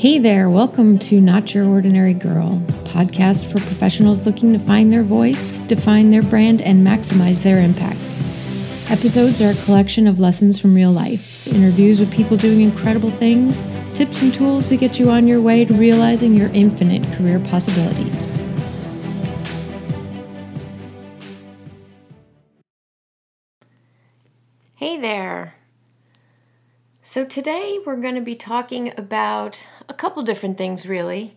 Hey there, welcome to Not Your Ordinary Girl, podcast for professionals looking to find their voice, define their brand, and maximize their impact. Episodes are a collection of lessons from real life, interviews with people doing incredible things, tips and tools to get you on your way to realizing your infinite career possibilities. Hey there. So, today we're going to be talking about a couple different things, really.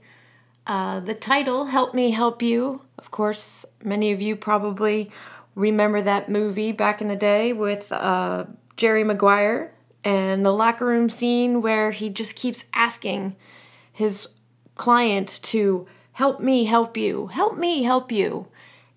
Uh, the title, Help Me Help You. Of course, many of you probably remember that movie back in the day with uh, Jerry Maguire and the locker room scene where he just keeps asking his client to help me help you, help me help you.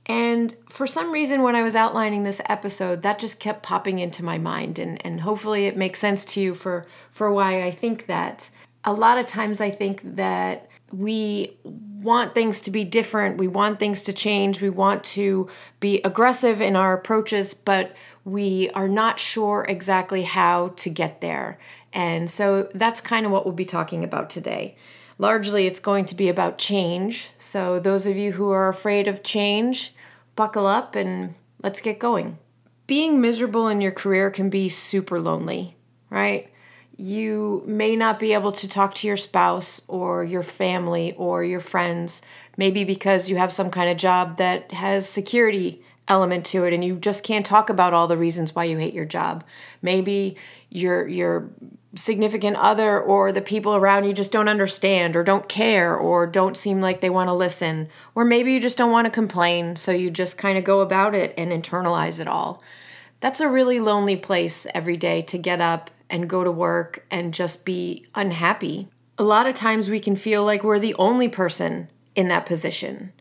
And for some reason, when I was outlining this episode, that just kept popping into my mind, and, and hopefully it makes sense to you for, for why I think that. A lot of times, I think that we want things to be different, we want things to change, we want to be aggressive in our approaches, but we are not sure exactly how to get there. And so that's kind of what we'll be talking about today. Largely, it's going to be about change. So, those of you who are afraid of change, buckle up and let's get going. Being miserable in your career can be super lonely, right? You may not be able to talk to your spouse or your family or your friends, maybe because you have some kind of job that has security element to it and you just can't talk about all the reasons why you hate your job. Maybe your your significant other or the people around you just don't understand or don't care or don't seem like they want to listen. Or maybe you just don't want to complain, so you just kind of go about it and internalize it all. That's a really lonely place every day to get up and go to work and just be unhappy. A lot of times we can feel like we're the only person in that position.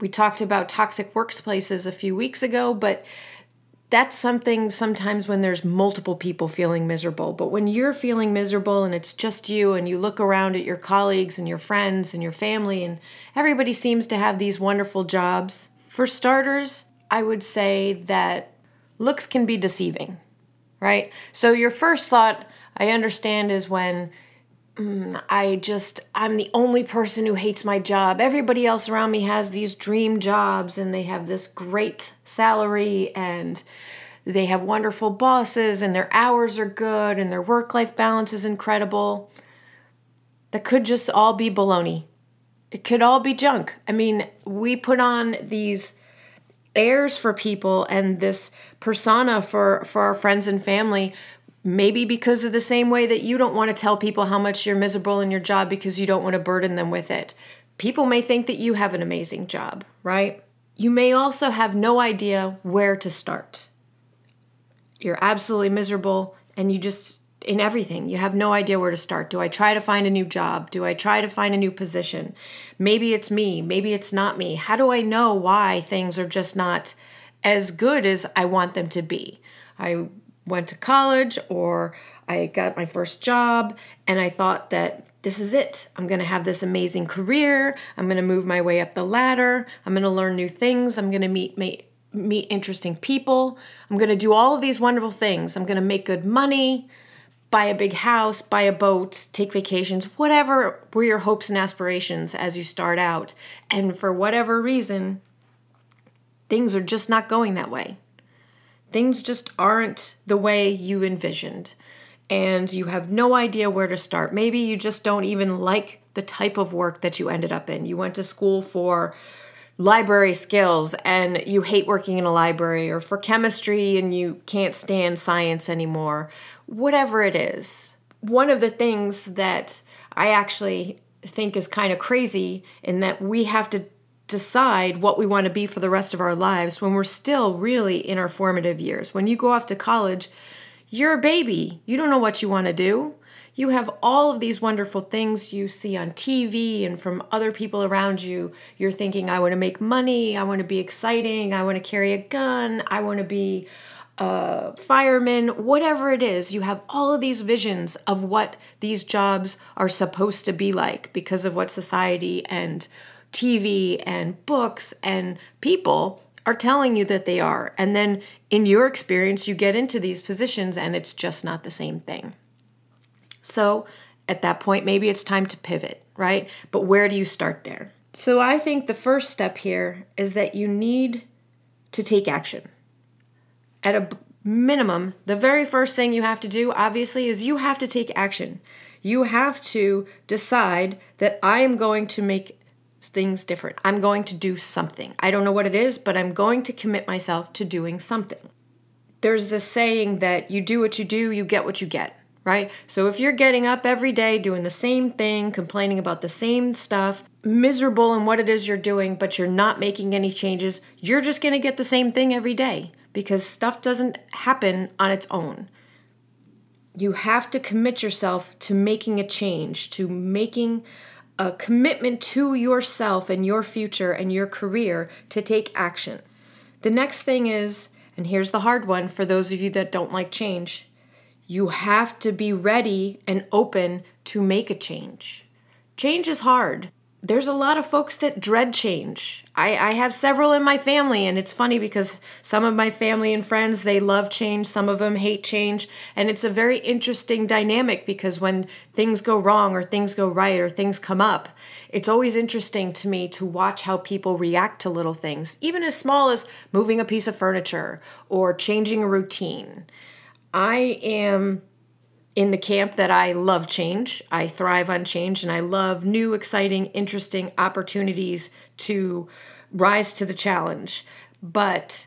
We talked about toxic workplaces a few weeks ago, but that's something sometimes when there's multiple people feeling miserable. But when you're feeling miserable and it's just you, and you look around at your colleagues and your friends and your family, and everybody seems to have these wonderful jobs. For starters, I would say that looks can be deceiving, right? So, your first thought, I understand, is when Mm, I just, I'm the only person who hates my job. Everybody else around me has these dream jobs and they have this great salary and they have wonderful bosses and their hours are good and their work life balance is incredible. That could just all be baloney. It could all be junk. I mean, we put on these airs for people and this persona for for our friends and family Maybe because of the same way that you don't want to tell people how much you're miserable in your job because you don't want to burden them with it. People may think that you have an amazing job, right? You may also have no idea where to start. You're absolutely miserable and you just, in everything, you have no idea where to start. Do I try to find a new job? Do I try to find a new position? Maybe it's me, maybe it's not me. How do I know why things are just not as good as I want them to be? I went to college or I got my first job and I thought that this is it. I'm going to have this amazing career. I'm going to move my way up the ladder. I'm going to learn new things. I'm going to meet meet meet interesting people. I'm going to do all of these wonderful things. I'm going to make good money, buy a big house, buy a boat, take vacations, whatever were your hopes and aspirations as you start out. And for whatever reason, things are just not going that way things just aren't the way you envisioned and you have no idea where to start. Maybe you just don't even like the type of work that you ended up in. You went to school for library skills and you hate working in a library, or for chemistry and you can't stand science anymore. Whatever it is. One of the things that I actually think is kind of crazy in that we have to decide what we want to be for the rest of our lives when we're still really in our formative years. When you go off to college, you're a baby. You don't know what you want to do. You have all of these wonderful things you see on TV and from other people around you. You're thinking, I want to make money. I want to be exciting. I want to carry a gun. I want to be a fireman, whatever it is. You have all of these visions of what these jobs are supposed to be like because of what society and TV and books and people are telling you that they are. And then in your experience, you get into these positions and it's just not the same thing. So, at that point, maybe it's time to pivot, right? But where do you start there? So I think the first step here is that you need to take action. At a minimum, the very first thing you have to do, obviously, is you have to take action. You have to decide that I am going to make things different. I'm going to do something. I don't know what it is, but I'm going to commit myself to doing something. There's this saying that you do what you do, you get what you get right? So if you're getting up every day doing the same thing, complaining about the same stuff, miserable in what it is you're doing, but you're not making any changes, you're just going to get the same thing every day because stuff doesn't happen on its own. You have to commit yourself to making a change, to making a commitment to yourself and your future and your career to take action. The next thing is, and here's the hard one for those of you that don't like change you have to be ready and open to make a change. Change is hard. There's a lot of folks that dread change. I, I have several in my family, and it's funny because some of my family and friends they love change, some of them hate change, and it's a very interesting dynamic because when things go wrong or things go right or things come up, it's always interesting to me to watch how people react to little things, even as small as moving a piece of furniture or changing a routine. I am in the camp that I love change. I thrive on change and I love new, exciting, interesting opportunities to rise to the challenge. But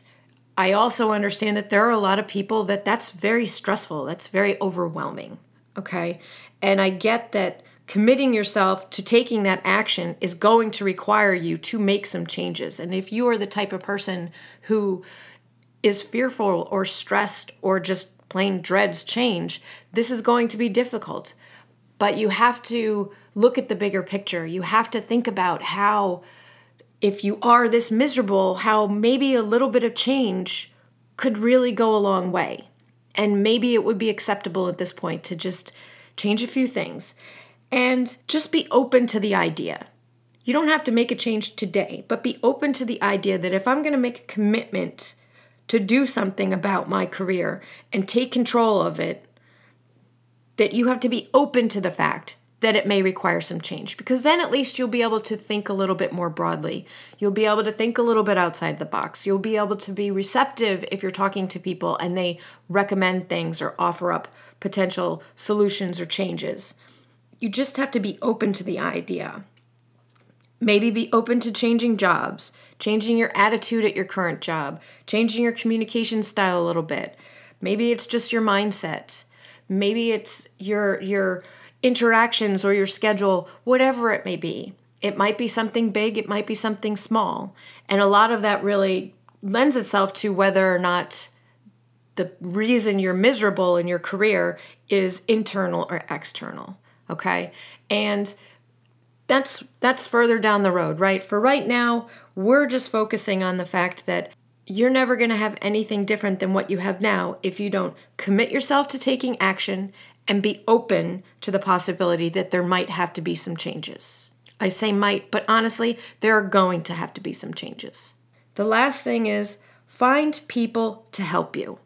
I also understand that there are a lot of people that that's very stressful, that's very overwhelming. Okay. And I get that committing yourself to taking that action is going to require you to make some changes. And if you are the type of person who is fearful or stressed or just plain dreads change, this is going to be difficult. But you have to look at the bigger picture. You have to think about how, if you are this miserable, how maybe a little bit of change could really go a long way. And maybe it would be acceptable at this point to just change a few things and just be open to the idea. You don't have to make a change today, but be open to the idea that if I'm going to make a commitment to do something about my career and take control of it, that you have to be open to the fact that it may require some change because then at least you'll be able to think a little bit more broadly. You'll be able to think a little bit outside the box. You'll be able to be receptive if you're talking to people and they recommend things or offer up potential solutions or changes. You just have to be open to the idea. Maybe be open to changing jobs, changing your attitude at your current job, changing your communication style a little bit. Maybe it's just your mindset. Maybe it's your your interactions or your schedule, whatever it may be. It might be something big, it might be something small. And a lot of that really lends itself to whether or not the reason you're miserable in your career is internal or external. Okay? And that's that's further down the road, right? For right now, we're just focusing on the fact that you're never going to have anything different than what you have now if you don't commit yourself to taking action and be open to the possibility that there might have to be some changes. I say might, but honestly, there are going to have to be some changes. The last thing is find people to help you.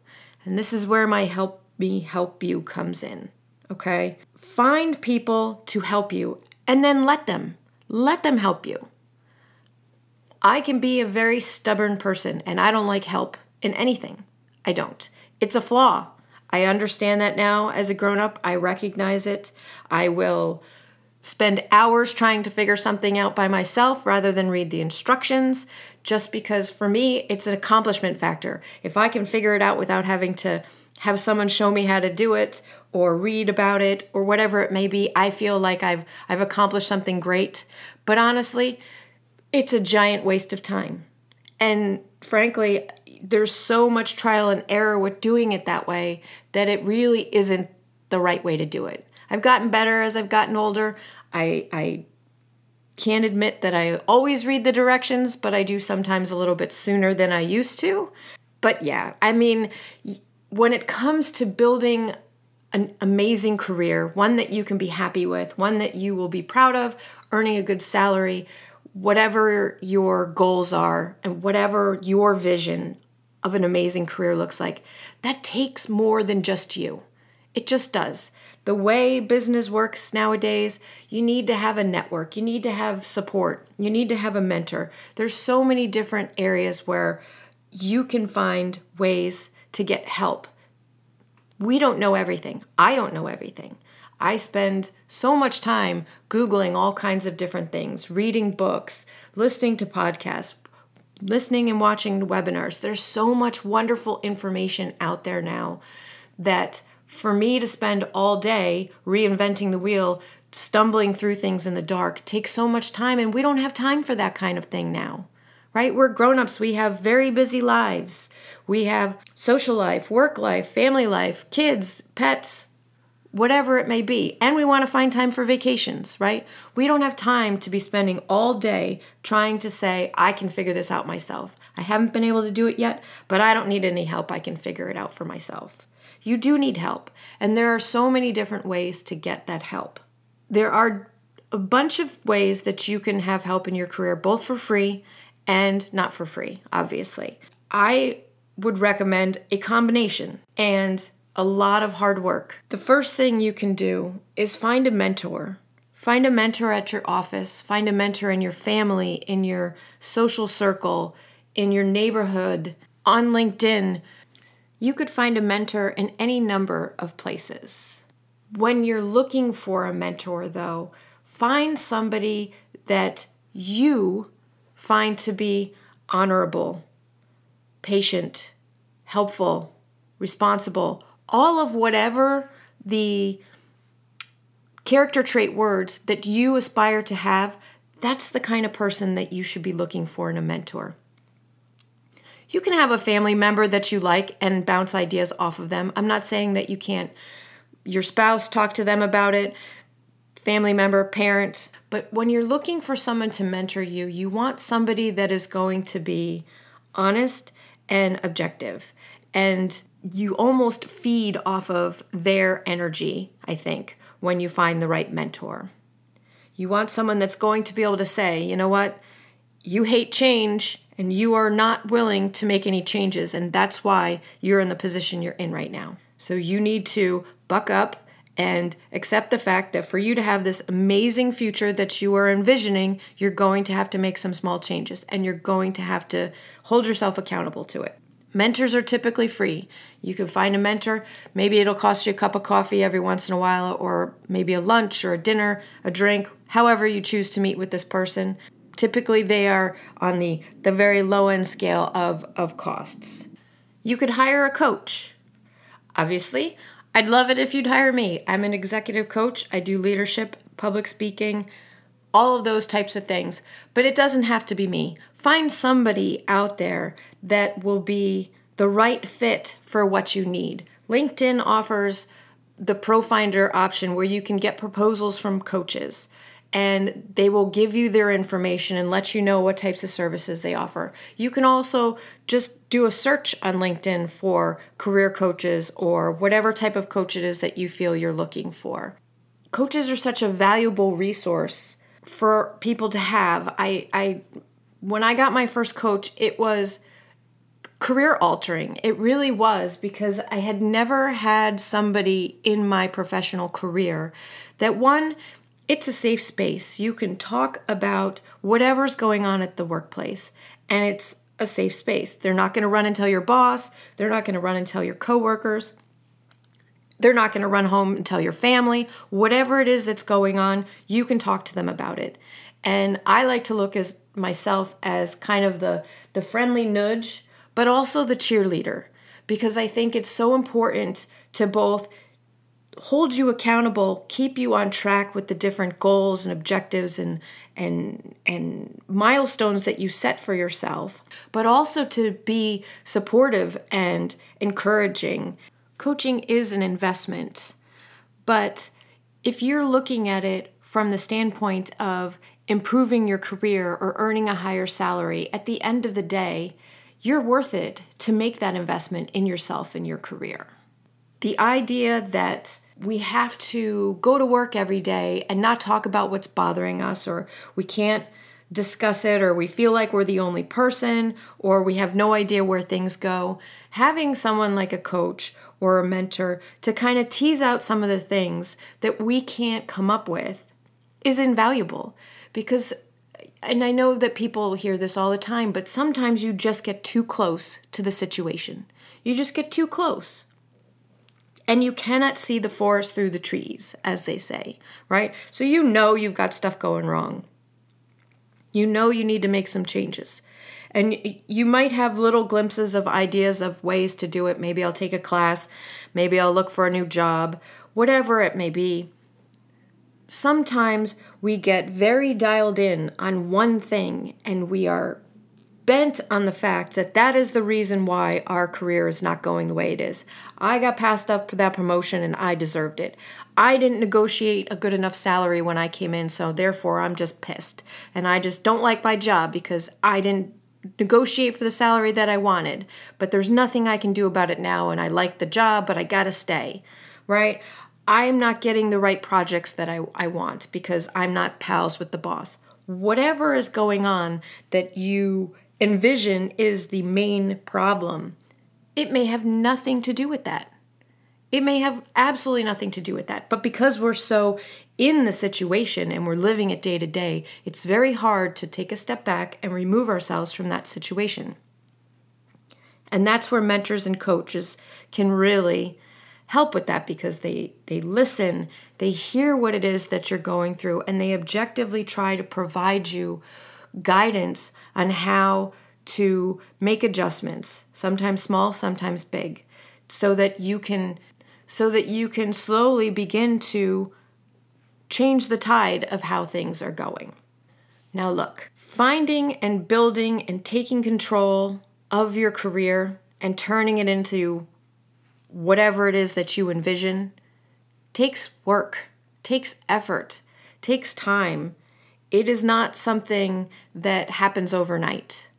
And this is where my help me help you comes in. Okay? Find people to help you and then let them. Let them help you. I can be a very stubborn person and I don't like help in anything. I don't. It's a flaw. I understand that now as a grown up. I recognize it. I will spend hours trying to figure something out by myself rather than read the instructions, just because for me, it's an accomplishment factor. If I can figure it out without having to have someone show me how to do it or read about it or whatever it may be i feel like i've i've accomplished something great. But honestly it's a giant waste of time. And frankly there's so much trial and error with doing it that way that it really isn't the right way to do it. I've gotten better as i've gotten older. I i can't admit that i always read the directions but i do sometimes a little bit sooner than i used to. But yeah i mean when it comes to building an amazing career, one that you can be happy with, one that you will be proud of, earning a good salary, whatever your goals are, and whatever your vision of an amazing career looks like, that takes more than just you. It just does. The way business works nowadays, you need to have a network, you need to have support, you need to have a mentor. There's so many different areas where you can find ways to get help. We don't know everything. I don't know everything. I spend so much time Googling all kinds of different things, reading books, listening to podcasts, listening and watching webinars. There's so much wonderful information out there now that for me to spend all day reinventing the wheel, stumbling through things in the dark, takes so much time, and we don't have time for that kind of thing now. Right? We're grown ups. We have very busy lives. We have social life, work life, family life, kids, pets, whatever it may be. And we want to find time for vacations, right? We don't have time to be spending all day trying to say, I can figure this out myself. I haven't been able to do it yet, but I don't need any help. I can figure it out for myself. You do need help. And there are so many different ways to get that help. There are a bunch of ways that you can have help in your career, both for free and not for free, obviously. I would recommend a combination. And a lot of hard work. The first thing you can do is find a mentor. Find a mentor at your office, find a mentor in your family, in your social circle, in your neighborhood, on LinkedIn. You could find a mentor in any number of places. When you're looking for a mentor, though, find somebody that you find to be honorable, patient, helpful, responsible, all of whatever the character trait words that you aspire to have, that's the kind of person that you should be looking for in a mentor. You can have a family member that you like and bounce ideas off of them. I'm not saying that you can't, your spouse, talk to them about it, family member, parent. But when you're looking for someone to mentor you, you want somebody that is going to be honest and objective. And you almost feed off of their energy, I think, when you find the right mentor. You want someone that's going to be able to say, you know what, you hate change and you are not willing to make any changes, and that's why you're in the position you're in right now. So you need to buck up and accept the fact that for you to have this amazing future that you are envisioning, you're going to have to make some small changes and you're going to have to hold yourself accountable to it. Mentors are typically free. You can find a mentor. Maybe it'll cost you a cup of coffee every once in a while, or maybe a lunch or a dinner, a drink, however you choose to meet with this person. Typically, they are on the, the very low end scale of, of costs. You could hire a coach. Obviously, I'd love it if you'd hire me. I'm an executive coach, I do leadership, public speaking, all of those types of things. But it doesn't have to be me. Find somebody out there that will be the right fit for what you need. LinkedIn offers the ProFinder option where you can get proposals from coaches and they will give you their information and let you know what types of services they offer. You can also just do a search on LinkedIn for career coaches or whatever type of coach it is that you feel you're looking for. Coaches are such a valuable resource for people to have. I I when I got my first coach, it was career altering. It really was because I had never had somebody in my professional career that one, it's a safe space. You can talk about whatever's going on at the workplace and it's a safe space. They're not going to run and tell your boss, they're not going to run and tell your coworkers. They're not going to run home and tell your family. Whatever it is that's going on, you can talk to them about it. And I like to look as myself as kind of the the friendly nudge, but also the cheerleader because I think it's so important to both hold you accountable, keep you on track with the different goals and objectives and and and milestones that you set for yourself, but also to be supportive and encouraging. Coaching is an investment, but if you're looking at it from the standpoint of improving your career or earning a higher salary, at the end of the day, you're worth it to make that investment in yourself and your career. The idea that we have to go to work every day and not talk about what's bothering us, or we can't discuss it, or we feel like we're the only person, or we have no idea where things go. Having someone like a coach or a mentor to kind of tease out some of the things that we can't come up with is invaluable because and I know that people hear this all the time, but sometimes you just get too close to the situation. You just get too close. And you cannot see the forest through the trees, as they say, right? So you know you've got stuff going wrong. You know you need to make some changes. And you might have little glimpses of ideas of ways to do it. Maybe I'll take a class, maybe I'll look for a new job, whatever it may be. Sometimes we get very dialed in on one thing and we are bent on the fact that that is the reason why our career is not going the way it is. I got passed up for that promotion and I deserved it. I didn't negotiate a good enough salary when I came in, so therefore I'm just pissed. And I just don't like my job because I didn't negotiate for the salary that I wanted. But there's nothing I can do about it now, and I like the job, but I gotta stay, right? I'm not getting the right projects that I, I want because I'm not pals with the boss. Whatever is going on that you envision is the main problem, it may have nothing to do with that. It may have absolutely nothing to do with that. But because we're so in the situation and we're living it day to day, it's very hard to take a step back and remove ourselves from that situation. And that's where mentors and coaches can really help with that because they they listen, they hear what it is that you're going through and they objectively try to provide you guidance on how to make adjustments, sometimes small, sometimes big, so that you can so that you can slowly begin to change the tide of how things are going. Now, look, finding and building and taking control of your career and turning it into whatever it is that you envision takes work, takes effort, takes time. It is not something that happens overnight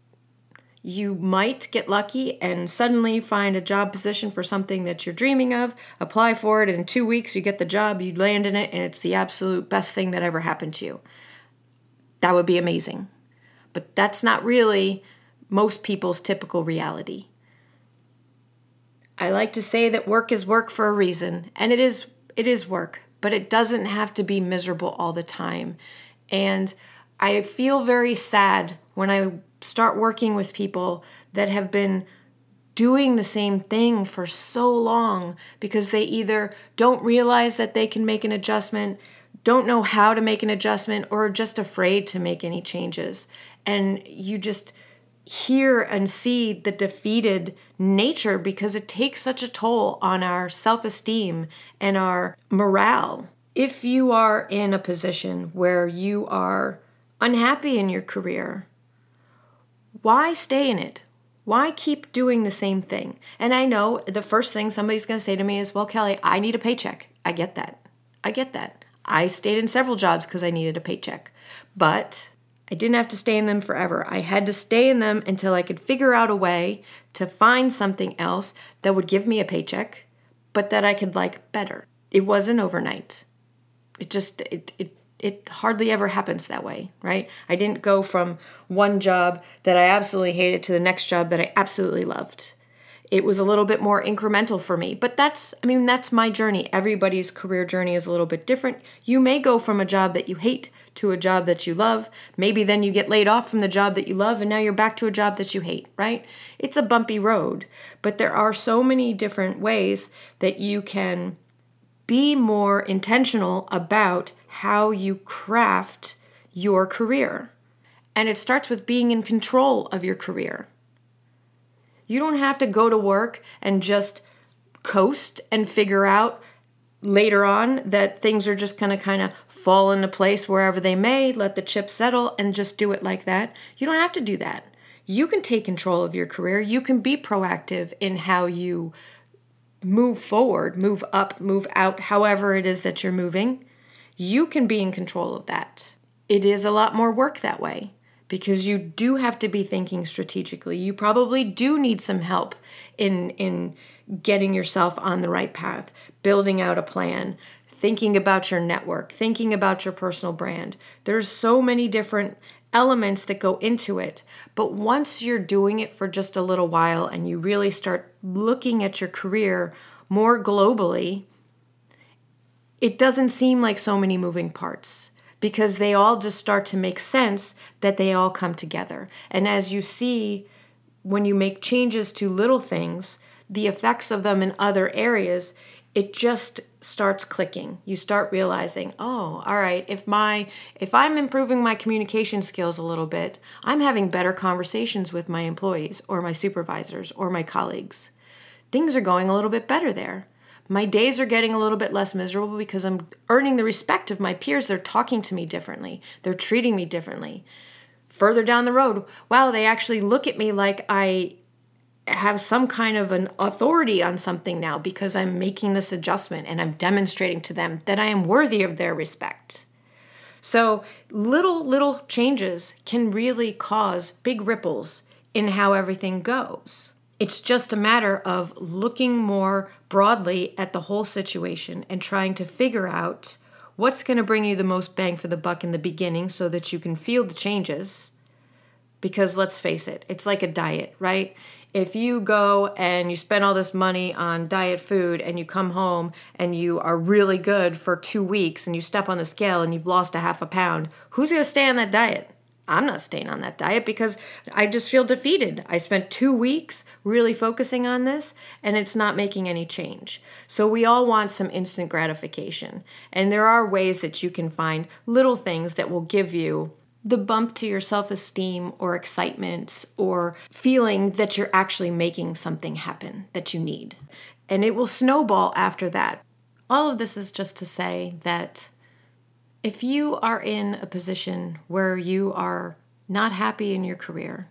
you might get lucky and suddenly find a job position for something that you're dreaming of, apply for it, and in two weeks you get the job, you land in it, and it's the absolute best thing that ever happened to you. That would be amazing. But that's not really most people's typical reality. I like to say that work is work for a reason, and it is it is work, but it doesn't have to be miserable all the time. And I feel very sad when I start working with people that have been doing the same thing for so long because they either don't realize that they can make an adjustment, don't know how to make an adjustment, or are just afraid to make any changes. And you just hear and see the defeated nature because it takes such a toll on our self esteem and our morale. If you are in a position where you are unhappy in your career, why stay in it? Why keep doing the same thing? And I know the first thing somebody's going to say to me is, Well, Kelly, I need a paycheck. I get that. I get that. I stayed in several jobs because I needed a paycheck. But I didn't have to stay in them forever. I had to stay in them until I could figure out a way to find something else that would give me a paycheck, but that I could like better. It wasn't overnight. It just it it it hardly ever happens that way, right? I didn't go from one job that I absolutely hated to the next job that I absolutely loved. It was a little bit more incremental for me, but that's, I mean, that's my journey. Everybody's career journey is a little bit different. You may go from a job that you hate to a job that you love. Maybe then you get laid off from the job that you love and now you're back to a job that you hate, right? It's a bumpy road, but there are so many different ways that you can be more intentional about how you craft your career. And it starts with being in control of your career. You don't have to go to work and just coast and figure out later on that things are just going to kind of fall into place wherever they may, let the chips settle, and just do it like that. You don't have to do that. You can take control of your career. You can be proactive in how you move forward, move up, move out, however it is that you're moving, you can be in control of that. It is a lot more work that way because you do have to be thinking strategically. You probably do need some help in in getting yourself on the right path, building out a plan, thinking about your network, thinking about your personal brand. There's so many different elements that go into it. But once you're doing it for just a little while and you really start looking at your career more globally, it doesn't seem like so many moving parts because they all just start to make sense that they all come together. And as you see, when you make changes to little things, the effects of them in other areas, it just starts clicking. You start realizing, "Oh, all right, if my if I'm improving my communication skills a little bit, I'm having better conversations with my employees or my supervisors or my colleagues. Things are going a little bit better there." My days are getting a little bit less miserable because I'm earning the respect of my peers. They're talking to me differently, they're treating me differently. Further down the road, wow, they actually look at me like I have some kind of an authority on something now because I'm making this adjustment and I'm demonstrating to them that I am worthy of their respect. So, little, little changes can really cause big ripples in how everything goes. It's just a matter of looking more broadly at the whole situation and trying to figure out what's going to bring you the most bang for the buck in the beginning so that you can feel the changes. Because let's face it, it's like a diet, right? If you go and you spend all this money on diet food and you come home and you are really good for two weeks and you step on the scale and you've lost a half a pound, who's going to stay on that diet? I'm not staying on that diet because I just feel defeated. I spent two weeks really focusing on this and it's not making any change. So, we all want some instant gratification. And there are ways that you can find little things that will give you the bump to your self esteem or excitement or feeling that you're actually making something happen that you need. And it will snowball after that. All of this is just to say that if you are in a position where you are not happy in your career,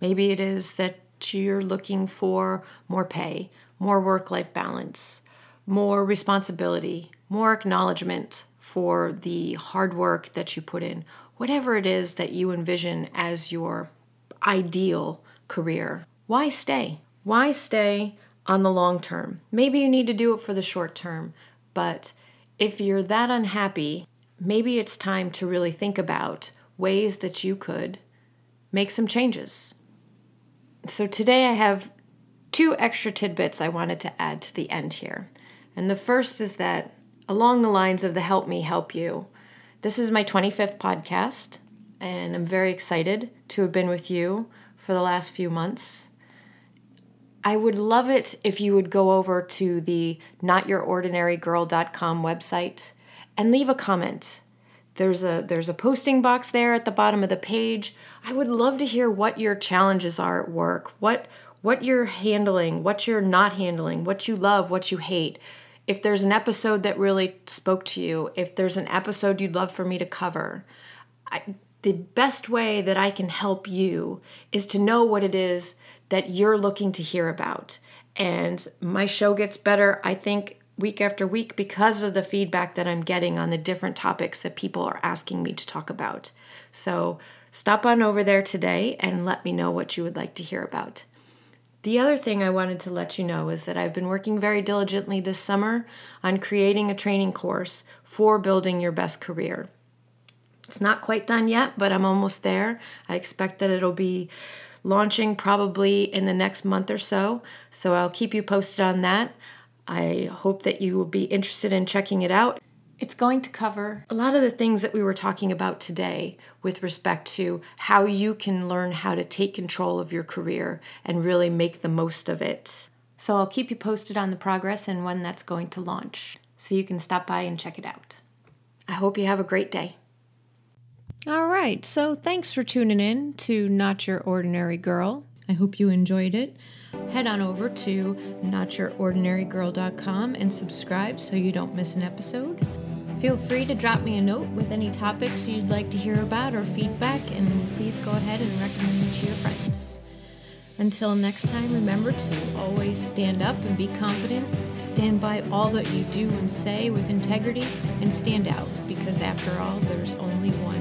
maybe it is that you're looking for more pay, more work life balance, more responsibility, more acknowledgement for the hard work that you put in, whatever it is that you envision as your ideal career, why stay? Why stay on the long term? Maybe you need to do it for the short term, but if you're that unhappy maybe it's time to really think about ways that you could make some changes. So today I have two extra tidbits I wanted to add to the end here. And the first is that along the lines of the Help Me Help You, this is my 25th podcast, and I'm very excited to have been with you for the last few months. I would love it if you would go over to the notyourordinarygirl.com website and leave a comment. There's a there's a posting box there at the bottom of the page. I would love to hear what your challenges are at work. What what you're handling, what you're not handling, what you love, what you hate. If there's an episode that really spoke to you, if there's an episode you'd love for me to cover. I, the best way that I can help you is to know what it is that you're looking to hear about. And my show gets better, I think, week after week because of the feedback that I'm getting on the different topics that people are asking me to talk about. So stop on over there today and let me know what you would like to hear about. The other thing I wanted to let you know is that I've been working very diligently this summer on creating a training course for building your best career. It's not quite done yet, but I'm almost there. I expect that it'll be launching probably in the next month or so, so I'll keep you posted on that. I hope that you will be interested in checking it out. It's going to cover a lot of the things that we were talking about today with respect to how you can learn how to take control of your career and really make the most of it. So I'll keep you posted on the progress and when that's going to launch so you can stop by and check it out. I hope you have a great day. All right, so thanks for tuning in to Not Your Ordinary Girl. I hope you enjoyed it head on over to notyourordinarygirl.com and subscribe so you don't miss an episode. Feel free to drop me a note with any topics you'd like to hear about or feedback, and please go ahead and recommend me to your friends. Until next time, remember to always stand up and be confident, stand by all that you do and say with integrity, and stand out because after all, there's only one